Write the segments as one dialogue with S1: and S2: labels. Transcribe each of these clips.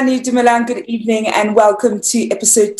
S1: Khulunani Dumoulin, good evening and welcome to episode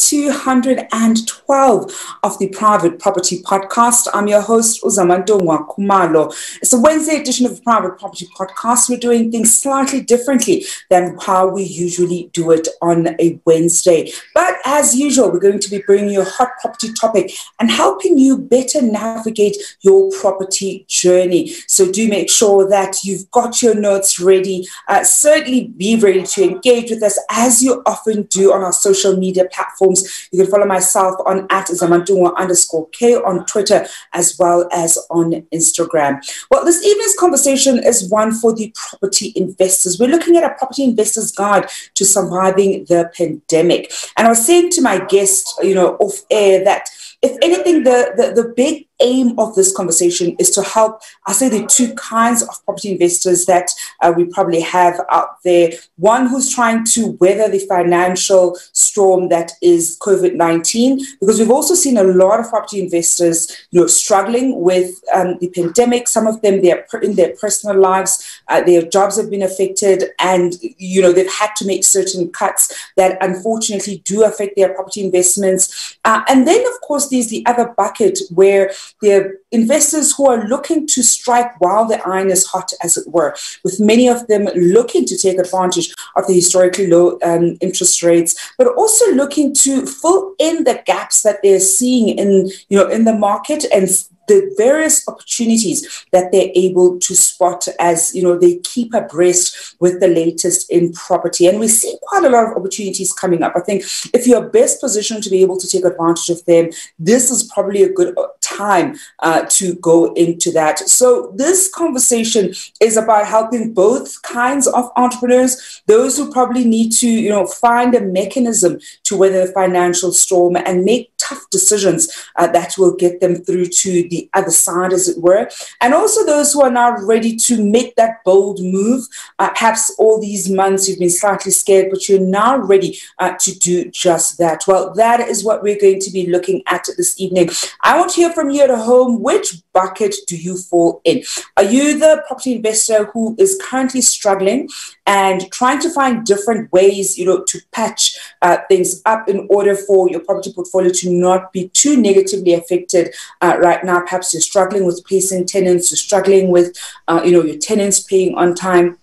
S1: 212 of the Private Property Podcast. I'm your host, Uzamantungwa Khumalo. It's a Wednesday edition of the Private Property Podcast. We're doing things slightly differently than how we usually do it on a Wednesday. But as usual, we're going to be bringing you a hot property topic and helping you better navigate your property journey. So do make sure that you've got your notes ready. Uh, certainly be ready to engage with us as you often do on our social media platforms. You can follow myself on at Zamantungwa underscore K on Twitter as well as on Instagram. Well, this evening's conversation is one for the property investors. We're looking at a property investor's guide to surviving the pandemic. And I was saying to my guest, you know, off air that if anything, the, the, the big aim of this conversation is to help, I say, the two kinds of property investors that uh, we probably have out there. One who's trying to weather the financial storm that is COVID 19, because we've also seen a lot of property investors you know, struggling with um, the pandemic. Some of them, they're in their personal lives, uh, their jobs have been affected, and you know they've had to make certain cuts that unfortunately do affect their property investments. Uh, and then, of course, there's the other bucket where there are investors who are looking to strike while the iron is hot, as it were, with many of them looking to take advantage of the historically low um, interest rates, but also looking to fill in the gaps that they're seeing in, you know, in the market and the various opportunities that they're able to spot as you know they keep abreast with the latest in property. And we see quite a lot of opportunities coming up. I think if you're best positioned to be able to take advantage of them this is probably a good time uh, to go into that. So this conversation is about helping both kinds of entrepreneurs those who probably need to you know find a mechanism to weather the financial storm and make tough decisions uh, that will get them through to the other side, as it were. And also those who are now ready to make that bold move. Uh, perhaps all these months you've been slightly scared, but you're now ready uh, to do just that. Well, that is what we're going to be looking at this evening. I want to hear from you at home. Which bucket do you fall in? Are you the property investor who is currently struggling and trying to find different ways, you know, to patch uh, things up in order for your property portfolio to not be too negatively affected uh, right now. Perhaps you're struggling with placing tenants, you're struggling with, uh, you know, your tenants paying on time.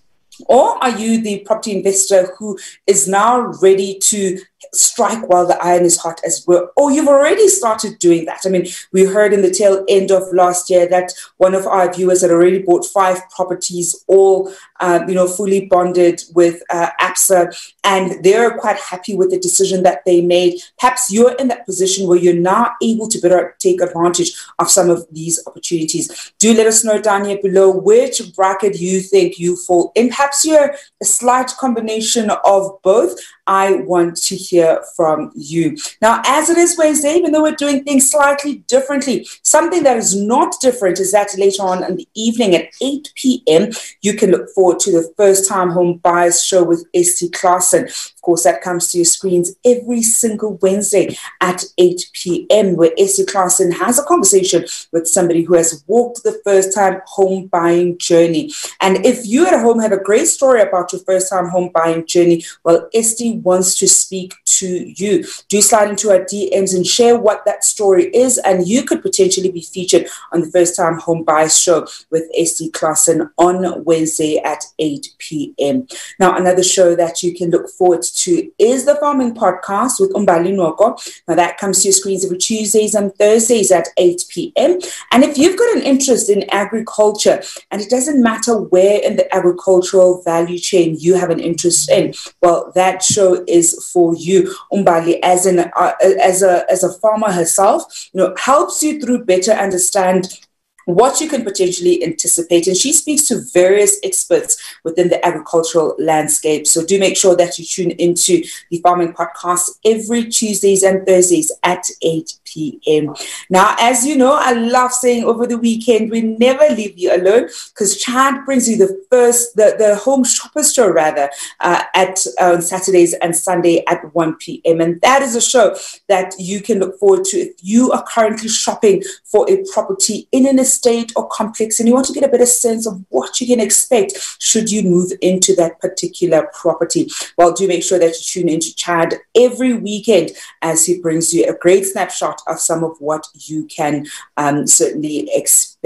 S1: Or are you the property investor who is now ready to strike while the iron is hot as well. Or you've already started doing that. I mean, we heard in the tail end of last year that one of our viewers had already bought five properties, all um, you know, fully bonded with uh, ABSA, and they're quite happy with the decision that they made. Perhaps you're in that position where you're now able to better take advantage of some of these opportunities. Do let us know down here below which bracket you think you fall in. Perhaps you're a slight combination of both. I want to hear from you. Now, as it is Wednesday, even though we're doing things slightly differently, something that is not different is that later on in the evening at 8 p.m., you can look forward to the first time home buyers show with Estie Claassen course, that comes to your screens every single Wednesday at 8 p.m., where Estie Claassen has a conversation with somebody who has walked the first time home buying journey. And if you at home have a great story about your first time home buying journey, well, Estie wants to speak to you. Do slide into our DMs and share what that story is, and you could potentially be featured on the first time home buyers show with Estie Claassen on Wednesday at 8 p.m. Now, another show that you can look forward to to is the Farming Podcast with Umbali Nwoko. Now, that comes to your screens every Tuesdays and Thursdays at 8 p.m. And if you've got an interest in agriculture, and it doesn't matter where in the agricultural value chain you have an interest in, well, that show is for you. Umbali, as an uh, as a as a farmer herself, you know, helps you through better understand what you can potentially anticipate. And she speaks to various experts within the agricultural landscape. So do make sure that you tune into the Farming Podcast every Tuesdays and Thursdays at 8 p.m. Now, as you know, I love saying over the weekend, we never leave you alone because Chad brings you the first, the, the home shoppers show rather, uh, at uh, Saturdays and Sunday at 1 p.m. And that is a show that you can look forward to if you are currently shopping for a property in an estate or complex and you want to get a better sense of what you can expect should you move into that particular property. Well, do make sure that you tune into Chad every weekend as he brings you a great snapshot of some of what you can um, certainly expect.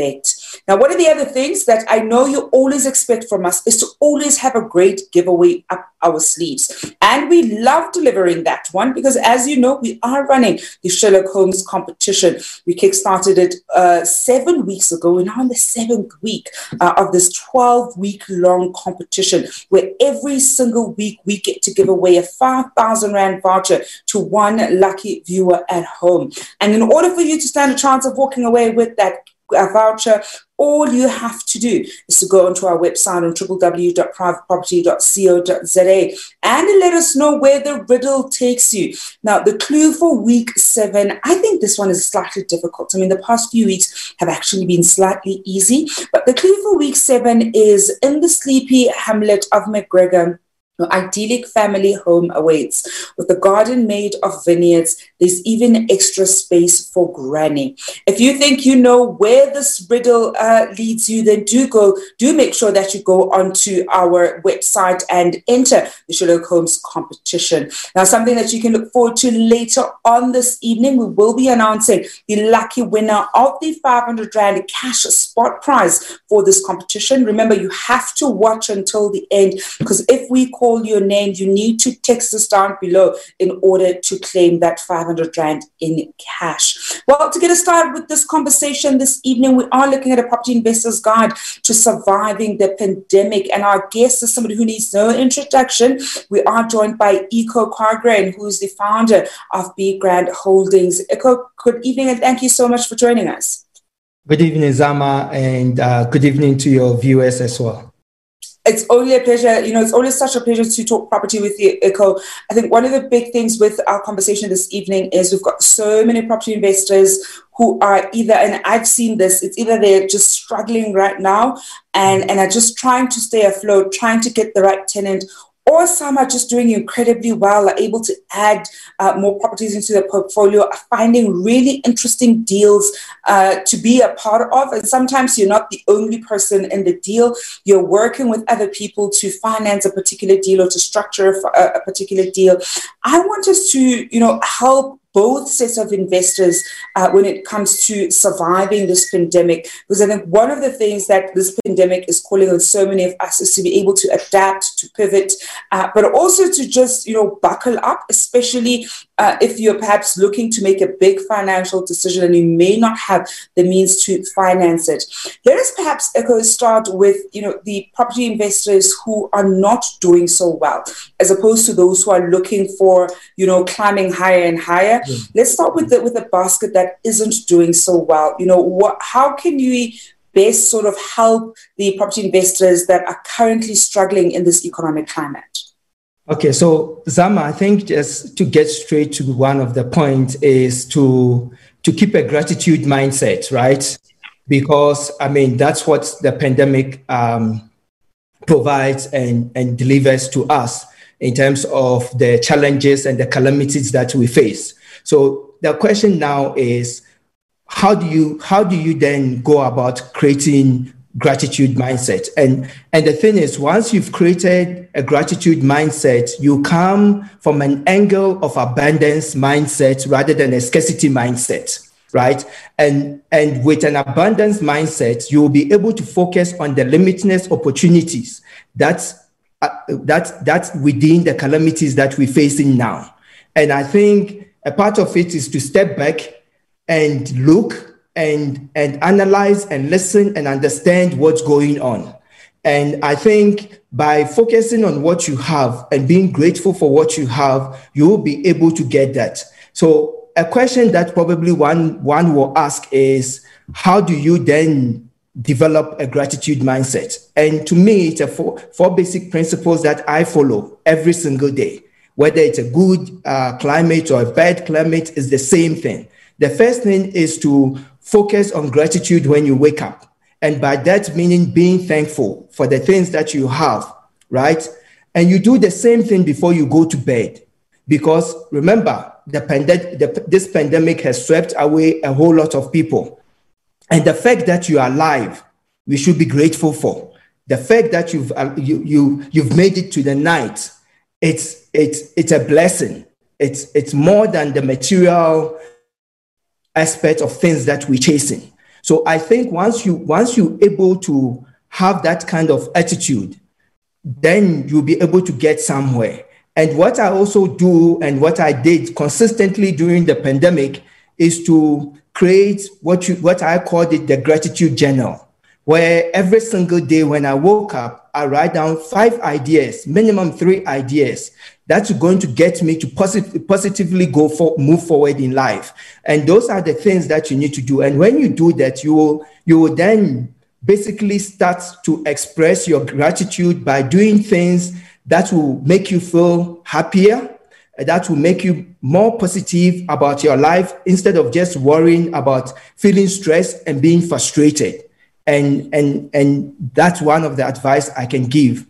S1: Now, one of the other things that I know you always expect from us is to always have a great giveaway up our sleeves. And we love delivering that one because, as you know, we are running the Sherlock Holmes competition. We kickstarted it uh, seven weeks ago. We're now in the seventh week uh, of this 12 week long competition where every single week we get to give away a 5,000 Rand voucher to one lucky viewer at home. And in order for you to stand a chance of walking away with that a voucher, all you have to do is to go onto our website on www.privateproperty.co.za and let us know where the riddle takes you. Now, the clue for week seven, I think this one is slightly difficult. I mean, the past few weeks have actually been slightly easy, but the clue for week seven is in the sleepy hamlet of McGregor idyllic family home awaits. With a garden made of vineyards, there's even extra space for granny. If you think you know where this riddle uh, leads you, then do go, do make sure that you go onto our website and enter the Sherlock Holmes competition. Now, something that you can look forward to later on this evening, we will be announcing the lucky winner of the 500 Rand cash spot prize for this competition. Remember, you have to watch until the end because if we call your name, you need to text us down below in order to claim that 500 Rand in cash. Well, to get us started with this conversation this evening, we are looking at a property investor's guide to surviving the pandemic. And our guest is somebody who needs no introduction. We are joined by Ekow Quagraine, who is the founder of Be-grand Holdings. Ekow, good evening and thank you so much for joining us.
S2: Good evening, Zama, and uh, good evening to your viewers as well
S1: it's only a pleasure, you know, it's always such a pleasure to talk property with you, Ekow. I think one of the big things with our conversation this evening is we've got so many property investors who are either, and I've seen this, it's either they're just struggling right now and, and are just trying to stay afloat, trying to get the right tenant, or some are just doing incredibly well, are able to add uh, more properties into their portfolio, are finding really interesting deals uh, to be a part of. And sometimes you're not the only person in the deal. You're working with other people to finance a particular deal or to structure a, a particular deal. I want us to, you know, help both sets of investors uh, when it comes to surviving this pandemic. Because I think one of the things that this pandemic is calling on so many of us is to be able to adapt, to pivot, uh, but also to just, you know, buckle up, especially uh, if you're perhaps looking to make a big financial decision and you may not have the means to finance it. Let us perhaps Ekow start with, you know, the property investors who are not doing so well, as opposed to those who are looking for, you know, climbing higher and higher. Let's start with the with the basket that isn't doing so well. You know, what how can you best sort of help the property investors that are currently struggling in this economic climate?
S2: Okay, so Zama, I think just to get straight to one of the points is to to keep a gratitude mindset, right? Because I mean that's what the pandemic um, provides and and delivers to us in terms of the challenges and the calamities that we face. So the question now is, how do you how do you then go about creating gratitude mindset? And and the thing is, once you've created a gratitude mindset, you come from an angle of abundance mindset rather than a scarcity mindset right and and with an abundance mindset you will be able to focus on the limitless opportunities that's uh, that's that's within the calamities that we're facing now and i think a part of it is to step back and look and and analyze and listen and understand what's going on. And i think by focusing on what you have and being grateful for what you have you will be able to get that. So a question that probably one one will ask is how do you then develop a gratitude mindset? And to me it's a four, four basic principles that i follow every single day. Whether it's a good uh, climate or a bad climate, is the same thing. The first thing is to focus on gratitude when you wake up. And by that meaning being thankful for the things that you have, right? And you do the same thing before you go to bed. Because remember, the pandemic, the, this pandemic has swept away a whole lot of people. And the fact that you are alive, we should be grateful for. The fact that you've, uh, you, you, you've made it to the night, it's, it's, it's a blessing. It's, it's more than the material aspect of things that we're chasing. So I think once you once you're able to have that kind of attitude, then you'll be able to get somewhere. And what I also do and what I did consistently during the pandemic is to create what you what I called it the gratitude journal, where every single day when I woke up, I write down five ideas, minimum three ideas that's going to get me to posit- positively go for move forward in life and those are the things that you need to do and when you do that you will you will then basically start to express your gratitude by doing things that will make you feel happier that will make you more positive about your life instead of just worrying about feeling stressed and being frustrated and and and that's one of the advice i can give.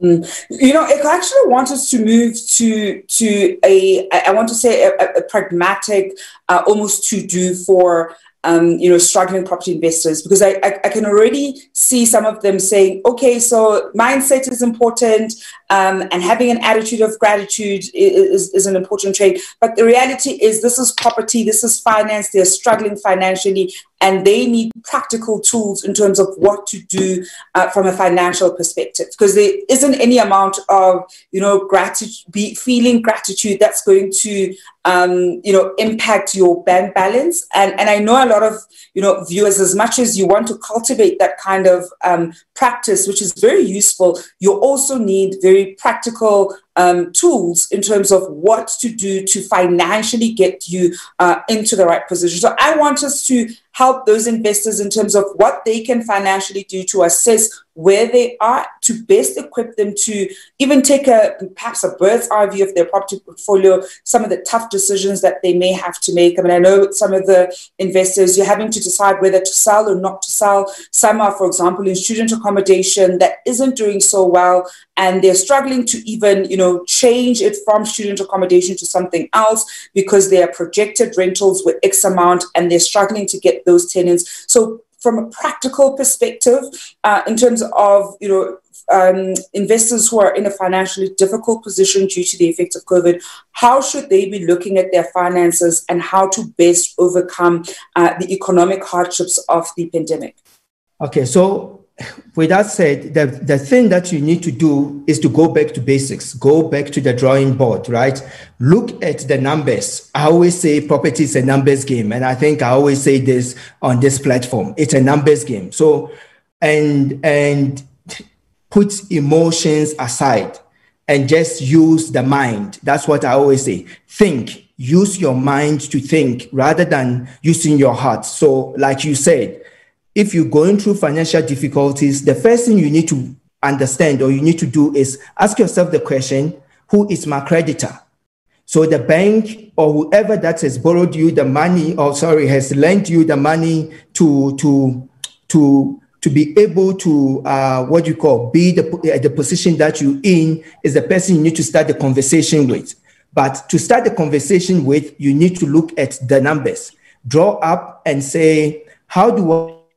S1: You know, I actually want us to move to to a I want to say a, a pragmatic, uh, almost to do for um, you know, struggling property investors because I, I, I, can already see some of them saying, okay, so mindset is important um, and having an attitude of gratitude is, is an important trait. But the reality is, this is property, this is finance, they're struggling financially, and they need practical tools in terms of what to do uh, from a financial perspective. Because there isn't any amount of you know gratitude feeling gratitude that's going to um, you know impact your bank balance. And and i know a lot of you know viewers as much as you want to cultivate that kind of um, practice which is very useful you also need very practical um, tools in terms of what to do to financially get you uh, into the right position. So I want us to help those investors in terms of what they can financially do to assess where they are to best equip them to even take a perhaps a bird's eye view of their property portfolio, some of the tough decisions that they may have to make. I mean, I know some of the investors you're having to decide whether to sell or not to sell. Some are, for example, in student accommodation that isn't doing so well, and they're struggling to even, you know, change it from student accommodation to something else because their projected rentals were X amount and they're struggling to get those tenants. So from a practical perspective, uh, in terms of you know um, investors who are in a financially difficult position due to the effects of COVID, how should they be looking at their finances and how to best overcome uh, the economic hardships of the pandemic?
S2: Okay, so with that said, the, the thing that you need to do is to go back to basics, go back to the drawing board, right? Look at the numbers. I always say property is a numbers game. And I think I always say this on this platform. It's a numbers game. So, and, and put emotions aside and just use the mind. That's what I always say. Think, use your mind to think rather than using your heart. So, like you said, if you're going through financial difficulties, the first thing you need to understand or you need to do is ask yourself the question who is my creditor? So the bank or whoever that has borrowed you the money, or sorry, has lent you the money to to to to be able to uh, what you call be the uh, the position that you in is the person you need to start the conversation with. But to start the conversation with, you need to look at the numbers, draw up and say, how do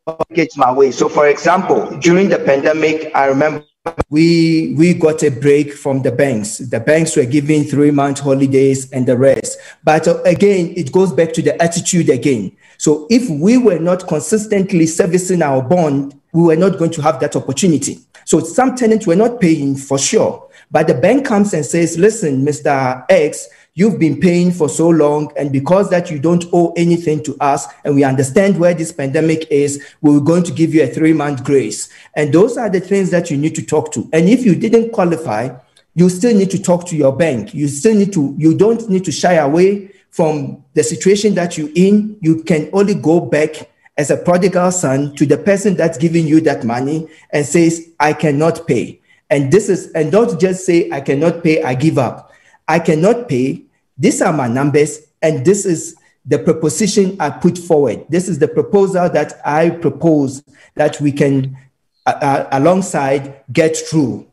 S2: I get my way. So, for example, during the pandemic, I remember we we got a break from the banks. The banks were giving three month holidays and the rest. But uh, again, it goes back to the attitude again. So, if we were not consistently servicing our bond, we were not going to have that opportunity. So, some tenants were not paying for sure. But the bank comes and says, "Listen, Mr. X." you've been paying for so long and because that you don't owe anything to us and we understand where this pandemic is we're going to give you a three month grace. And those are the things that you need to talk to. And if you didn't qualify you still need to talk to your bank. You still need to you don't need to shy away from the situation that you're in. You can only go back as a prodigal son to the person that's giving you that money and says i cannot pay. And this is and don't just say i cannot pay i give up. I cannot pay these are my numbers, and this is the proposition I put forward. This is the proposal that I propose that we can, uh, uh, alongside, get through.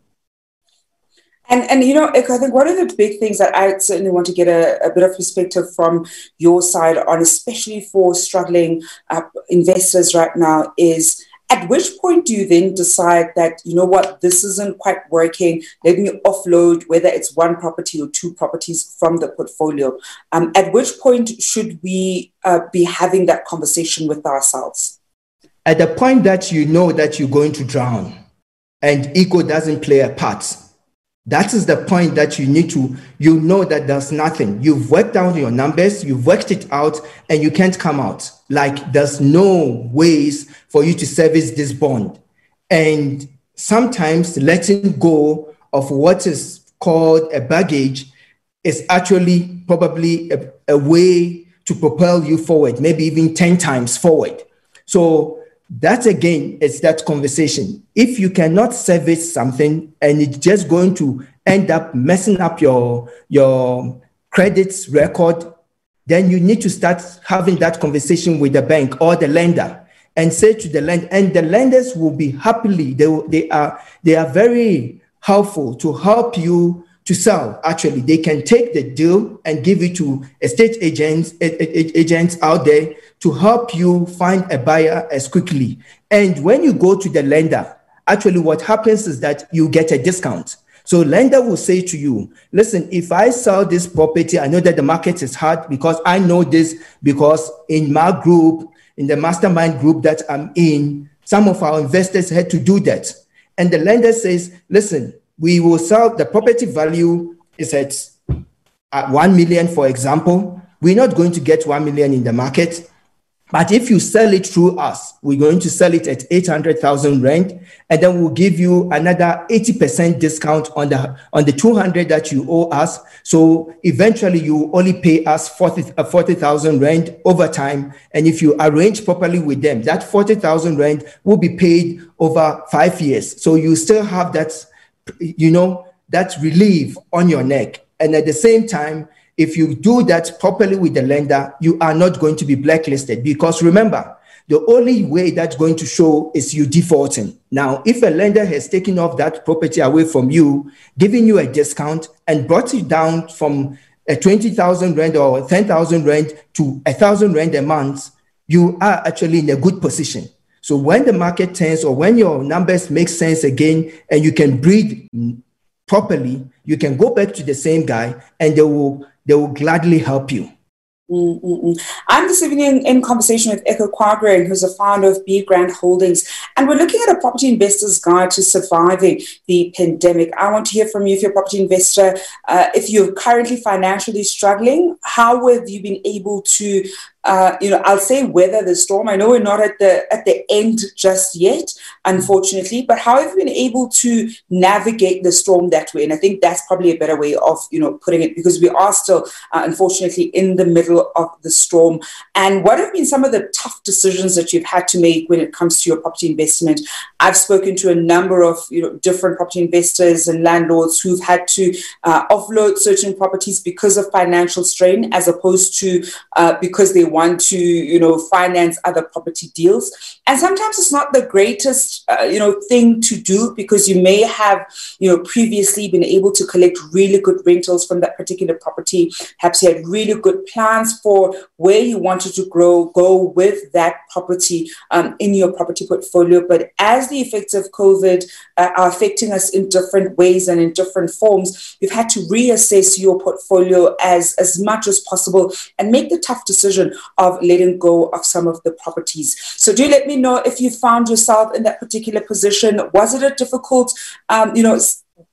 S1: And, and you know, I think one of the big things that I certainly want to get a, a bit of perspective from your side on, especially for struggling uh, investors right now, is at which point do you then decide that, you know what, this isn't quite working? Let me offload, whether it's one property or two properties from the portfolio. Um, at which point should we uh, be having that conversation with ourselves?
S2: At the point that you know that you're going to drown and ego doesn't play a part that is the point that you need to, you know that there's nothing. You've worked out your numbers, you've worked it out, and you can't come out. Like there's no ways for you to service this bond. And sometimes letting go of what is called a baggage is actually probably a, a way to propel you forward, maybe even 10 times forward. So that again is that conversation. If you cannot service something and it's just going to end up messing up your your credits record, then you need to start having that conversation with the bank or the lender and say to the lender, and the lenders will be happily, they, they are they are very helpful to help you to sell. Actually, they can take the deal and give it to estate agents, agents out there to help you find a buyer as quickly. And when you go to the lender, actually what happens is that you get a discount. So lender will say to you, listen, if I sell this property, I know that the market is hard because I know this because in my group, in the mastermind group that I'm in, some of our investors had to do that. And the lender says, listen, we will sell the property value is at, at 1 million, for example. We're not going to get 1 million in the market. But if you sell it through us, we're going to sell it at 800,000 rand, and then we'll give you another 80% discount on the on the 200 that you owe us. So eventually you only pay us 40 uh, 40,000 rand over time. And if you arrange properly with them, that 40,000 rand will be paid over five years. So you still have that you know, that relief on your neck. And at the same time, if you do that properly with the lender, you are not going to be blacklisted because remember, the only way that's going to show is you defaulting. Now, if a lender has taken off that property away from you, giving you a discount and brought it down from a 20,000 rand or 10,000 rand to a 1,000 rand a month, you are actually in a good position. So when the market turns or when your numbers make sense again and you can breathe properly, you can go back to the same guy and they will they will gladly help you.
S1: Mm-mm-mm. I'm this evening in conversation with Ekow Quagraine, who's a founder of Be-grand Holdings, and we're looking at a property investor's guide to surviving the pandemic. I want to hear from you if you're a property investor. Uh, if you're currently financially struggling, how have you been able to uh, you know, I'll say weather the storm. I know we're not at the at the end just yet, unfortunately, but how have you been able to navigate the storm that way? And I think that's probably a better way of you know putting it because we are still, uh, unfortunately, in the middle of the storm. And what have been some of the tough decisions that you've had to make when it comes to your property investment? I've spoken to a number of you know different property investors and landlords who've had to uh, offload certain properties because of financial strain, as opposed to uh, because they want to, you know, finance other property deals. And sometimes it's not the greatest, uh, you know, thing to do because you may have, you know, previously been able to collect really good rentals from that particular property. Perhaps you had really good plans for where you wanted to grow, go with that property um, in your property portfolio. But as the effects of COVID uh, are affecting us in different ways and in different forms, you've had to reassess your portfolio as, as much as possible and make the tough decision of letting go of some of the properties. So do let me know if you found yourself in that particular position. Was it a difficult, um, you know,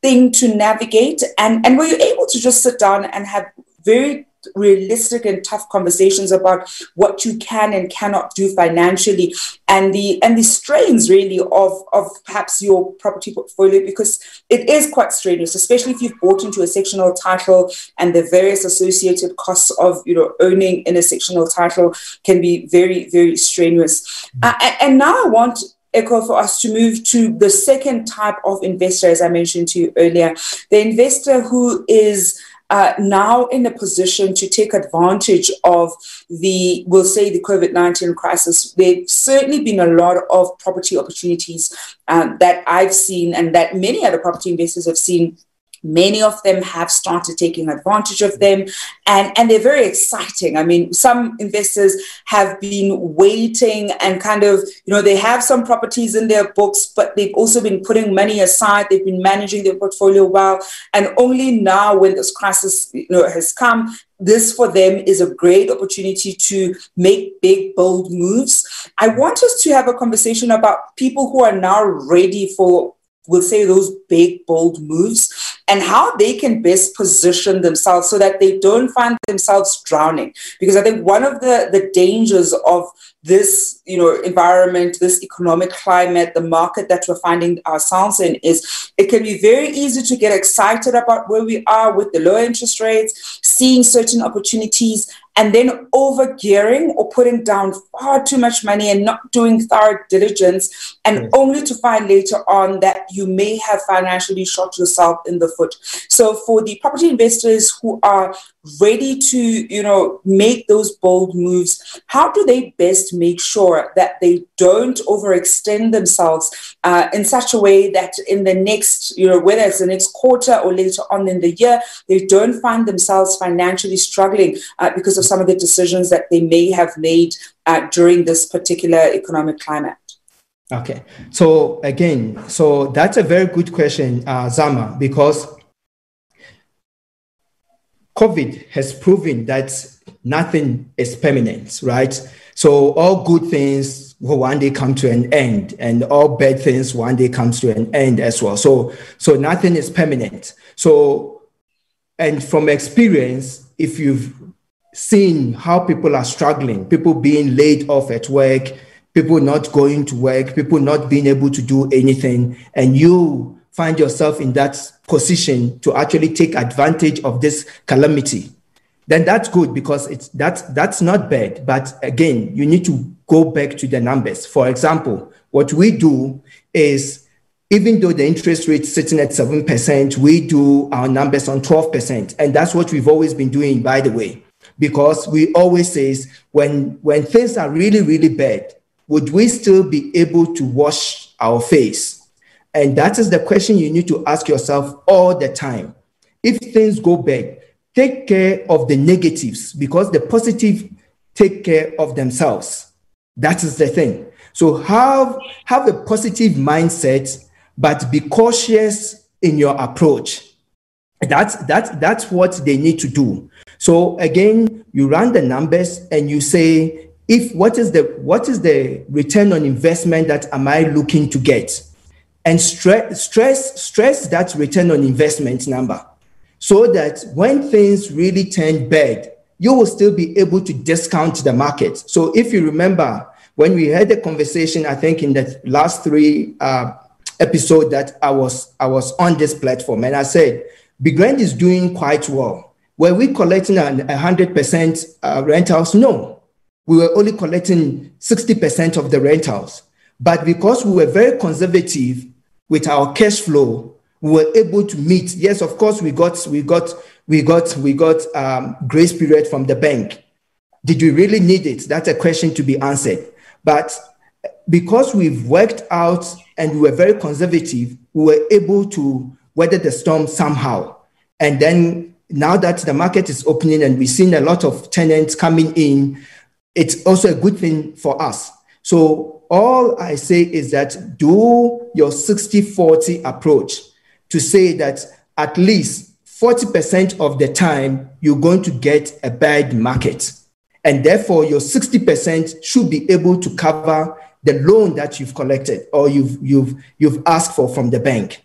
S1: thing to navigate? And, and were you able to just sit down and have very realistic and tough conversations about what you can and cannot do financially and the and the strains really of of perhaps your property portfolio because it is quite strenuous especially if you've bought into a sectional title and the various associated costs of you know owning in a sectional title can be very very strenuous. Uh, and, and now i want Ekow for us to move to the second type of investor, as I mentioned to you earlier, the investor who is uh, now in a position to take advantage of the, we'll say, the COVID 19 crisis. There's certainly been a lot of property opportunities um, that I've seen and that many other property investors have seen Many of them have started taking advantage of them, and, and they're very exciting. I mean, some investors have been waiting and kind of, you know, they have some properties in their books, but they've also been putting money aside. They've been managing their portfolio well. And only now, when this crisis you know, has come, this for them is a great opportunity to make big, bold moves. I want us to have a conversation about people who are now ready for we'll say those big bold moves and how they can best position themselves so that they don't find themselves drowning. Because i think one of the the dangers of this you know environment this economic climate the market that we're finding ourselves in is it can be very easy to get excited about where we are with the low interest rates seeing certain opportunities and then over gearing or putting down far too much money and not doing thorough diligence, and only to find later on that you may have financially shot yourself in the foot. So, for the property investors who are ready to, you know, make those bold moves, how do they best make sure that they don't overextend themselves uh, in such a way that in the next, you know, whether it's the next quarter or later on in the year, they don't find themselves financially struggling uh, because of some of the decisions that they may have made uh, during this particular economic climate?
S2: Okay, so again, so that's a very good question, uh, Zama, because COVID has proven that nothing is permanent, right? So all good things will one day come to an end, and all bad things one day comes to an end as well. So so nothing is permanent. So and from experience, if you've seen how people are struggling, people being laid off at work, people not going to work, people not being able to do anything, and you find yourself in that position to actually take advantage of this calamity, then that's good because it's that's that's not bad. But again, you need to go back to the numbers. For example, what we do is even though the interest rate is sitting at 7%, we do our numbers on 12%. And that's what we've always been doing, by the way, because we always say when, when things are really, really bad, would we still be able to wash our face? And that is the question you need to ask yourself all the time. If things go bad, take care of the negatives because the positive take care of themselves. That is the thing. So have, have a positive mindset, but be cautious in your approach. That's, that's, that's what they need to do. So again, you run the numbers and you say, if what is the what is the return on investment that am I looking to get? And stress, stress, stress that return on investment number so that when things really turn bad, you will still be able to discount the market. So if you remember, when we had the conversation, I think in the last three uh, episode that I was I was on this platform, and I said, Be-grand is doing quite well. Were we collecting a hundred percent uh, rentals? No, we were only collecting sixty percent of the rentals. But because we were very conservative with our cash flow, we were able to meet. Yes, of course, we got we got we got we got um, grace period from the bank. Did we really need it? That's a question to be answered. But because we've worked out and we were very conservative, we were able to weather the storm somehow. And then now that the market is opening and we've seen a lot of tenants coming in, it's also a good thing for us. So all I say is that do your 60 40 approach to say that at least 40% of the time you're going to get a bad market. And therefore, your 60% should be able to cover the loan that you've collected or you've, you've, you've asked for from the bank.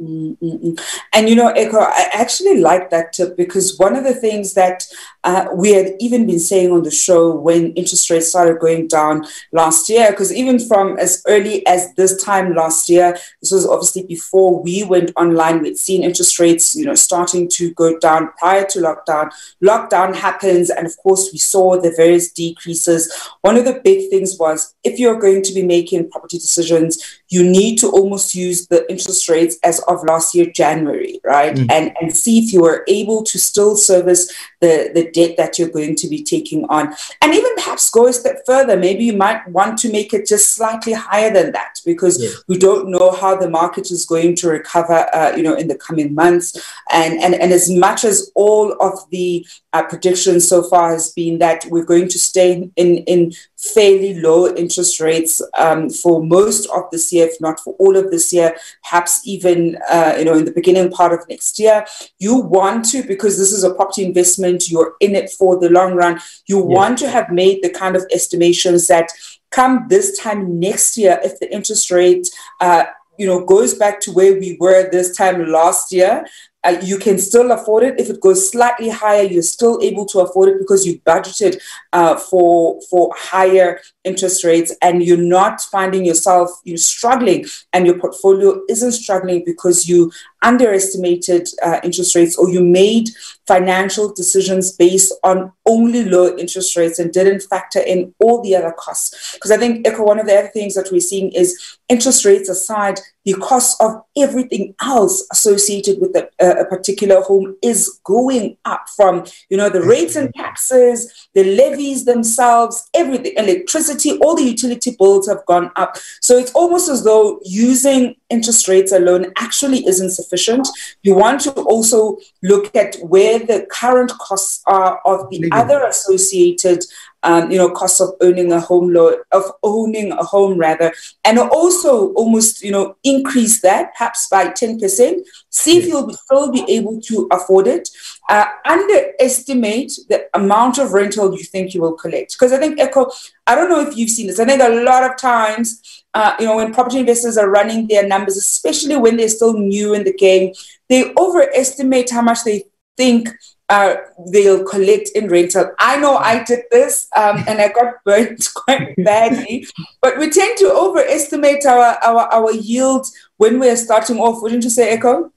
S1: Mm-mm. And you know, Ekow, I actually like that tip because one of the things that uh, we had even been saying on the show when interest rates started going down last year, because even from as early as this time last year, this was obviously before we went online, we'd seen interest rates, you know, starting to go down prior to lockdown. Lockdown happens, and of course, we saw the various decreases. One of the big things was if you're going to be making property decisions, you need to almost use the interest rates as of last year, January, right? Mm. And, and see if you are able to still service the, the debt that you're going to be taking on. And even perhaps go a step further. Maybe you might want to make it just slightly higher than that because yeah. we don't know how the market is going to recover, uh, you know, in the coming months. And, and, and as much as all of the uh, predictions so far has been that we're going to stay in, in fairly low interest rates um, for most of this year, if not for all of this year, perhaps even uh, you know in the beginning part of next year. You want to because this is a property investment. You're in it for the long run. You yeah. want to have made the kind of estimations that come this time next year, if the interest rate uh, you know goes back to where we were this time last year uh, you can still afford it. If it goes slightly higher, you're still able to afford it because you budgeted uh, for for higher interest rates, and you're not finding yourself you struggling, and your portfolio isn't struggling because you underestimated uh, interest rates or you made financial decisions based on only low interest rates and didn't factor in all the other costs. Because I think, Ekow, one of the other things that we're seeing is interest rates aside, the cost of everything else associated with a, uh, a particular home is going up from, you know, the rates and taxes, the levies themselves, everything, electricity, all the utility bills have gone up. So it's almost as though using interest rates alone actually isn't sufficient. You want to also look at where the current costs are of the other associated um, you know, cost of owning a home loan, of owning a home rather, and also almost, you know, increase that perhaps by 10%, see if you'll still be able to afford it, uh, underestimate the amount of rental you think you will collect. Because I think, Ekow, I don't know if you've seen this, I think a lot of times uh, you know, when property investors are running their numbers, especially when they're still new in the game, they overestimate how much they think uh, they'll collect in rental. I know I did this um, and I got burnt quite badly, but we tend to overestimate our, our, our yield when we're starting off. Wouldn't you say, Ekow?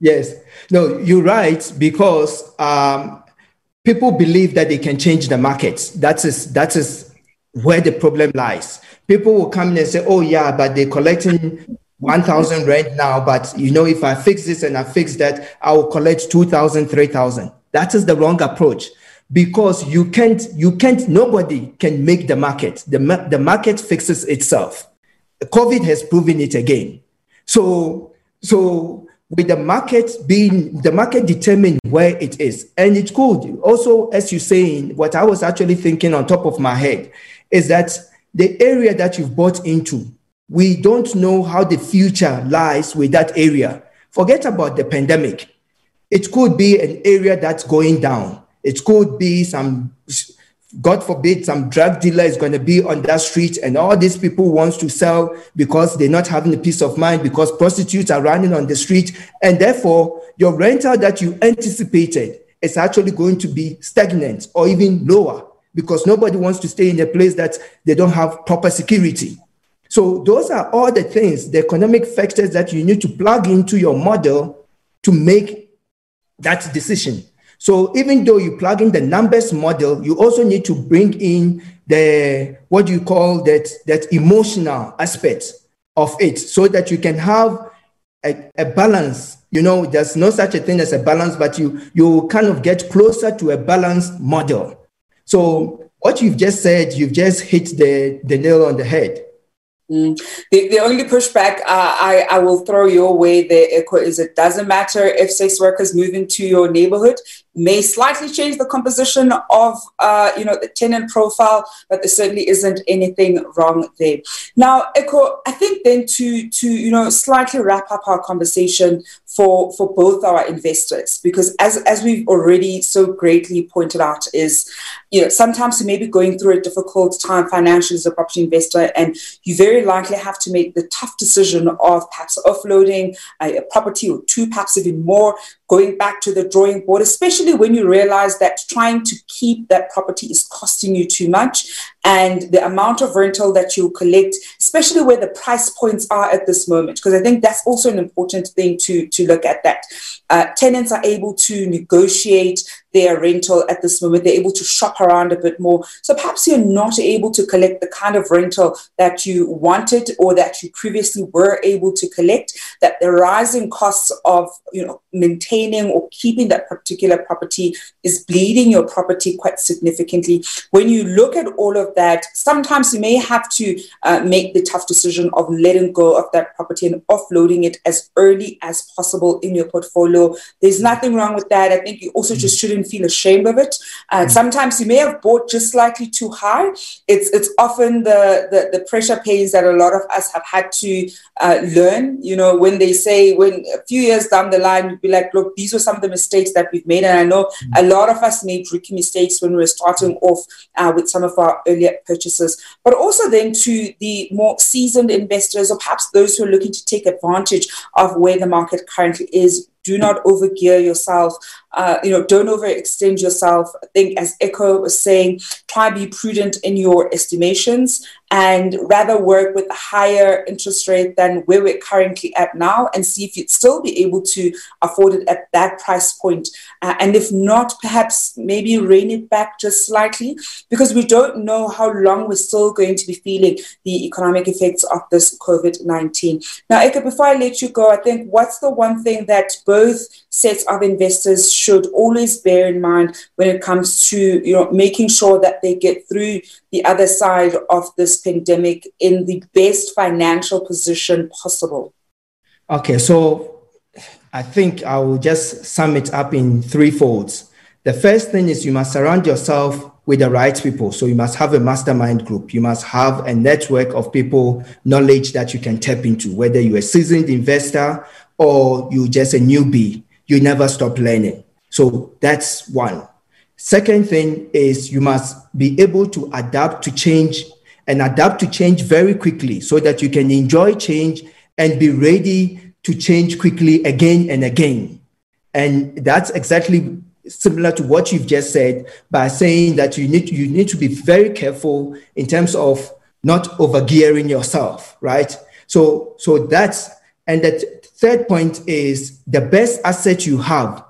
S2: Yes. No, you're right, because um, people believe that they can change the markets. That is, that is where the problem lies people will come in and say, oh, yeah, but they're collecting 1,000 rent now. But, you know, if I fix this and I fix that, I will collect 2,000, 3,000. That is the wrong approach because you can't, you can't, nobody can make the market. The, the market fixes itself. COVID has proven it again. So, so with the market being the market determine where it is and it could also as you're saying what i was actually thinking on top of my head is that the area that you've bought into, we don't know how the future lies with that area. Forget about the pandemic. It could be an area that's going down. It could be some, God forbid, some drug dealer is going to be on that street and all these people wants to sell because they're not having a peace of mind because prostitutes are running on the street. And therefore, your rental that you anticipated is actually going to be stagnant or even lower because nobody wants to stay in a place that they don't have proper security. So those are all the things, the economic factors that you need to plug into your model to make that decision. So even though you plug in the numbers model, you also need to bring in the what do you call that that emotional aspect of it so that you can have a, a balance you know there's no such a thing as a balance but you you kind of get closer to a balanced model so what you've just said, you've just hit the, the nail on the head.
S1: Mm. The, the only pushback uh, I, I will throw your way there, Ekow, is it doesn't matter if sex workers move into your neighborhood may slightly change the composition of uh, you know the tenant profile, but there certainly isn't anything wrong there. Now, Ekow, I think then to to you know slightly wrap up our conversation for for both our investors, because as as we've already so greatly pointed out, is you know sometimes you may be going through a difficult time financially as a property investor, and you very likely have to make the tough decision of perhaps offloading a, a property or two, perhaps even more, going back to the drawing board, especially when you realize that trying to keep that property is costing you too much. and the amount of rental that you collect, especially where the price points are at this moment, because I think that's also an important thing to, to look at that. Uh, tenants are able to negotiate their rental at this moment. They're able to shop around a bit more. So perhaps you're not able to collect the kind of rental that you wanted or that you previously were able to collect, that the rising costs of you know maintaining or keeping that particular property is bleeding your property quite significantly. When you look at all of that, sometimes you may have to uh, make the tough decision of letting go of that property and offloading it as early as possible in your portfolio. There's nothing wrong with that. I think you also just shouldn't feel ashamed of it. Uh, mm. Sometimes you may have bought just slightly too high. It's it's often the, the, the pressure pains that a lot of us have had to uh, learn. You know, when they say when a few years down the line, you'd be like, look, these were some of the mistakes that we've made, and I know mm. a lot of us made rookie mistakes when we were starting off uh, with some of our earlier purchases. But also then to the more seasoned investors, or perhaps those who are looking to take advantage of where the market currently is do not overgear yourself. Uh, you know, don't overextend yourself. I think, as Ekow was saying, try to be prudent in your estimations and rather work with a higher interest rate than where we're currently at now and see if you'd still be able to afford it at that price point. Uh, and if not, perhaps maybe rein it back just slightly because we don't know how long we're still going to be feeling the economic effects of this COVID 19. Now, Ekow, before I let you go, I think what's the one thing that both sets of investors should always bear in mind when it comes to you know making sure that they get through the other side of this pandemic in the best financial position possible.
S2: Okay so i think i will just sum it up in three folds. The first thing is you must surround yourself with the right people. So you must have a mastermind group. You must have a network of people knowledge that you can tap into whether you're a seasoned investor or you're just a newbie. You never stop learning. So that's one. Second thing is you must be able to adapt to change and adapt to change very quickly so that you can enjoy change and be ready to change quickly again and again. And that's exactly similar to what you've just said by saying that you need you need to be very careful in terms of not overgearing yourself, right? So so that's and that Third point is the best asset you have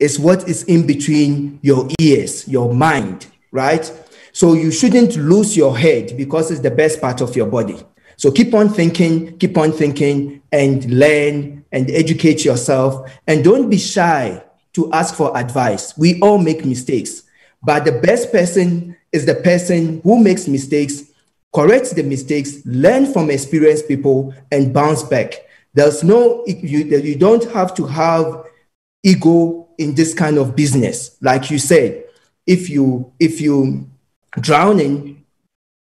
S2: is what is in between your ears, your mind, right? So you shouldn't lose your head because it's the best part of your body. So keep on thinking, keep on thinking, and learn and educate yourself. And don't be shy to ask for advice. We all make mistakes, but the best person is the person who makes mistakes, corrects the mistakes, learn from experienced people, and bounce back. There's no, you, you don't have to have ego in this kind of business. Like you said, if you, if you drowning,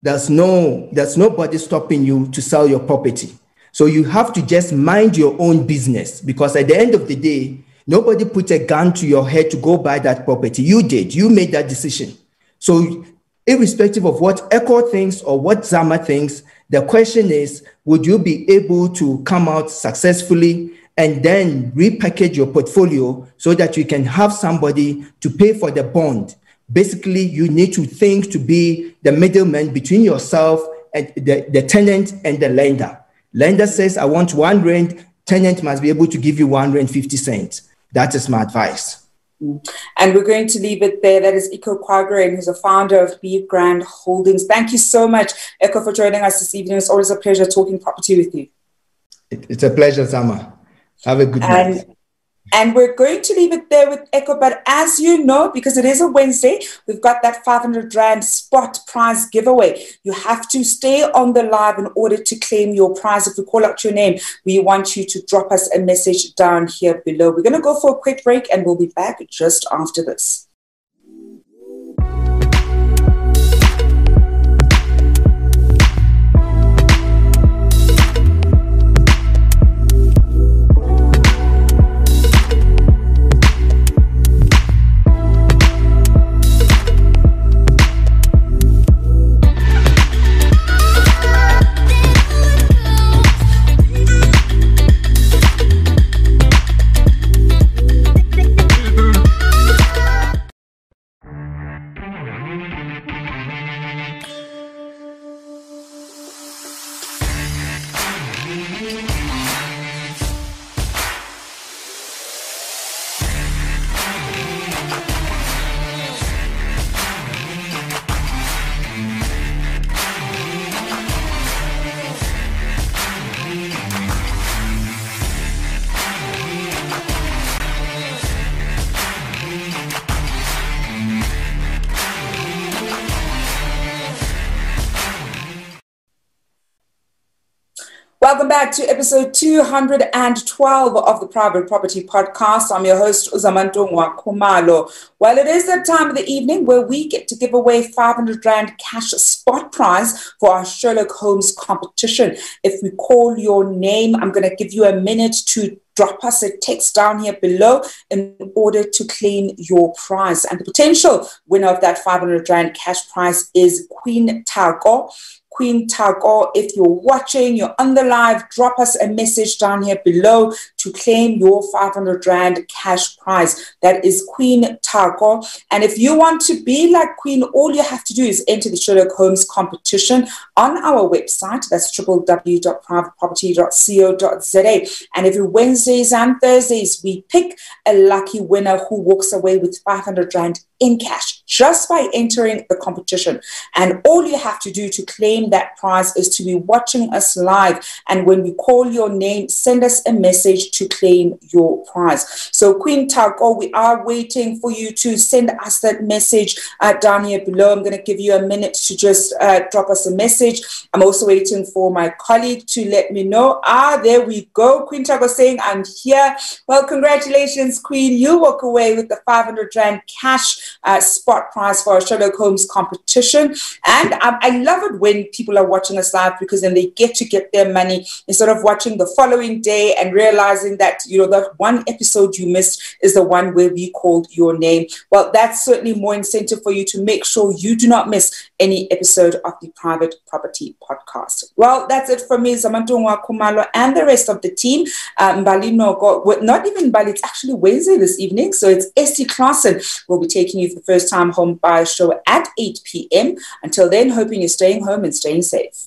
S2: there's no, there's nobody stopping you to sell your property. So you have to just mind your own business because at the end of the day, nobody put a gun to your head to go buy that property. You did, you made that decision. So irrespective of what Ekow thinks or what Zama thinks, the question is, would you be able to come out successfully and then repackage your portfolio so that you can have somebody to pay for the bond? Basically, you need to think to be the middleman between yourself and the, the tenant and the lender. Lender says, I want one rent, tenant must be able to give you one rent 50 cents. That is my advice. Mm-hmm.
S1: And we're going to leave it there. That is Ekow Quagraine, who's a founder of Be-grand Holdings. Thank you so much, Ekow, for joining us this evening. It's always a pleasure talking property with you.
S2: It's a pleasure, Sama. Have a good
S1: and,
S2: night.
S1: And we're going to leave it there with Ekow. But as you know, because it is a Wednesday, we've got that 500 Rand spot prize giveaway. You have to stay on the live in order to claim your prize. If we call out your name, we want you to drop us a message down here below. We're going to go for a quick break and we'll be back just after this. Welcome back to episode 212 of the Private Property Podcast. I'm your host, Uzamantungwa Khumalo. Well, it is that time of the evening where we get to give away 500 Rand cash spot prize for our Sherlock Holmes competition. If we call your name, I'm going to give you a minute to drop us a text down here below in order to claim your prize. And the potential winner of that 500 Rand cash prize is Queen Tago. Queen Tago. If you're watching, you're on the live, drop us a message down here below to claim your 500 Rand cash prize. That is Queen Tago. And if you want to be like Queen, all you have to do is enter the Sherlock Holmes competition on our website. That's www.privateproperty.co.za. And every Wednesdays and Thursdays, we pick a lucky winner who walks away with 500 Rand in cash just by entering the competition. And all you have to do to claim that prize is to be watching us live. And when we call your name, send us a message to claim your prize. So, Queen Tago, we are waiting for you to send us that message uh, down here below. I'm going to give you a minute to just uh, drop us a message. I'm also waiting for my colleague to let me know. Ah, there we go. Queen Tago saying, I'm here. Well, congratulations, Queen. You walk away with the 500 Rand cash uh, spot prize for our Sherlock Holmes competition. And um, I love it when people are watching us live because then they get to get their money instead of watching the following day and realizing that, you know, that one episode you missed is the one where we called your name. Well, that's certainly more incentive for you to make sure you do not miss any episode of the Private Property Podcast. Well, that's it for me, Zamantungwa Khumalo, and the rest of the team. Um, Mbali Nogo, not even Bali, it's actually Wednesday this evening. So it's Estie Claassen will be taking you for the first time Come Home Buy show at 8 p.m. Until then, hoping you're staying home and staying safe.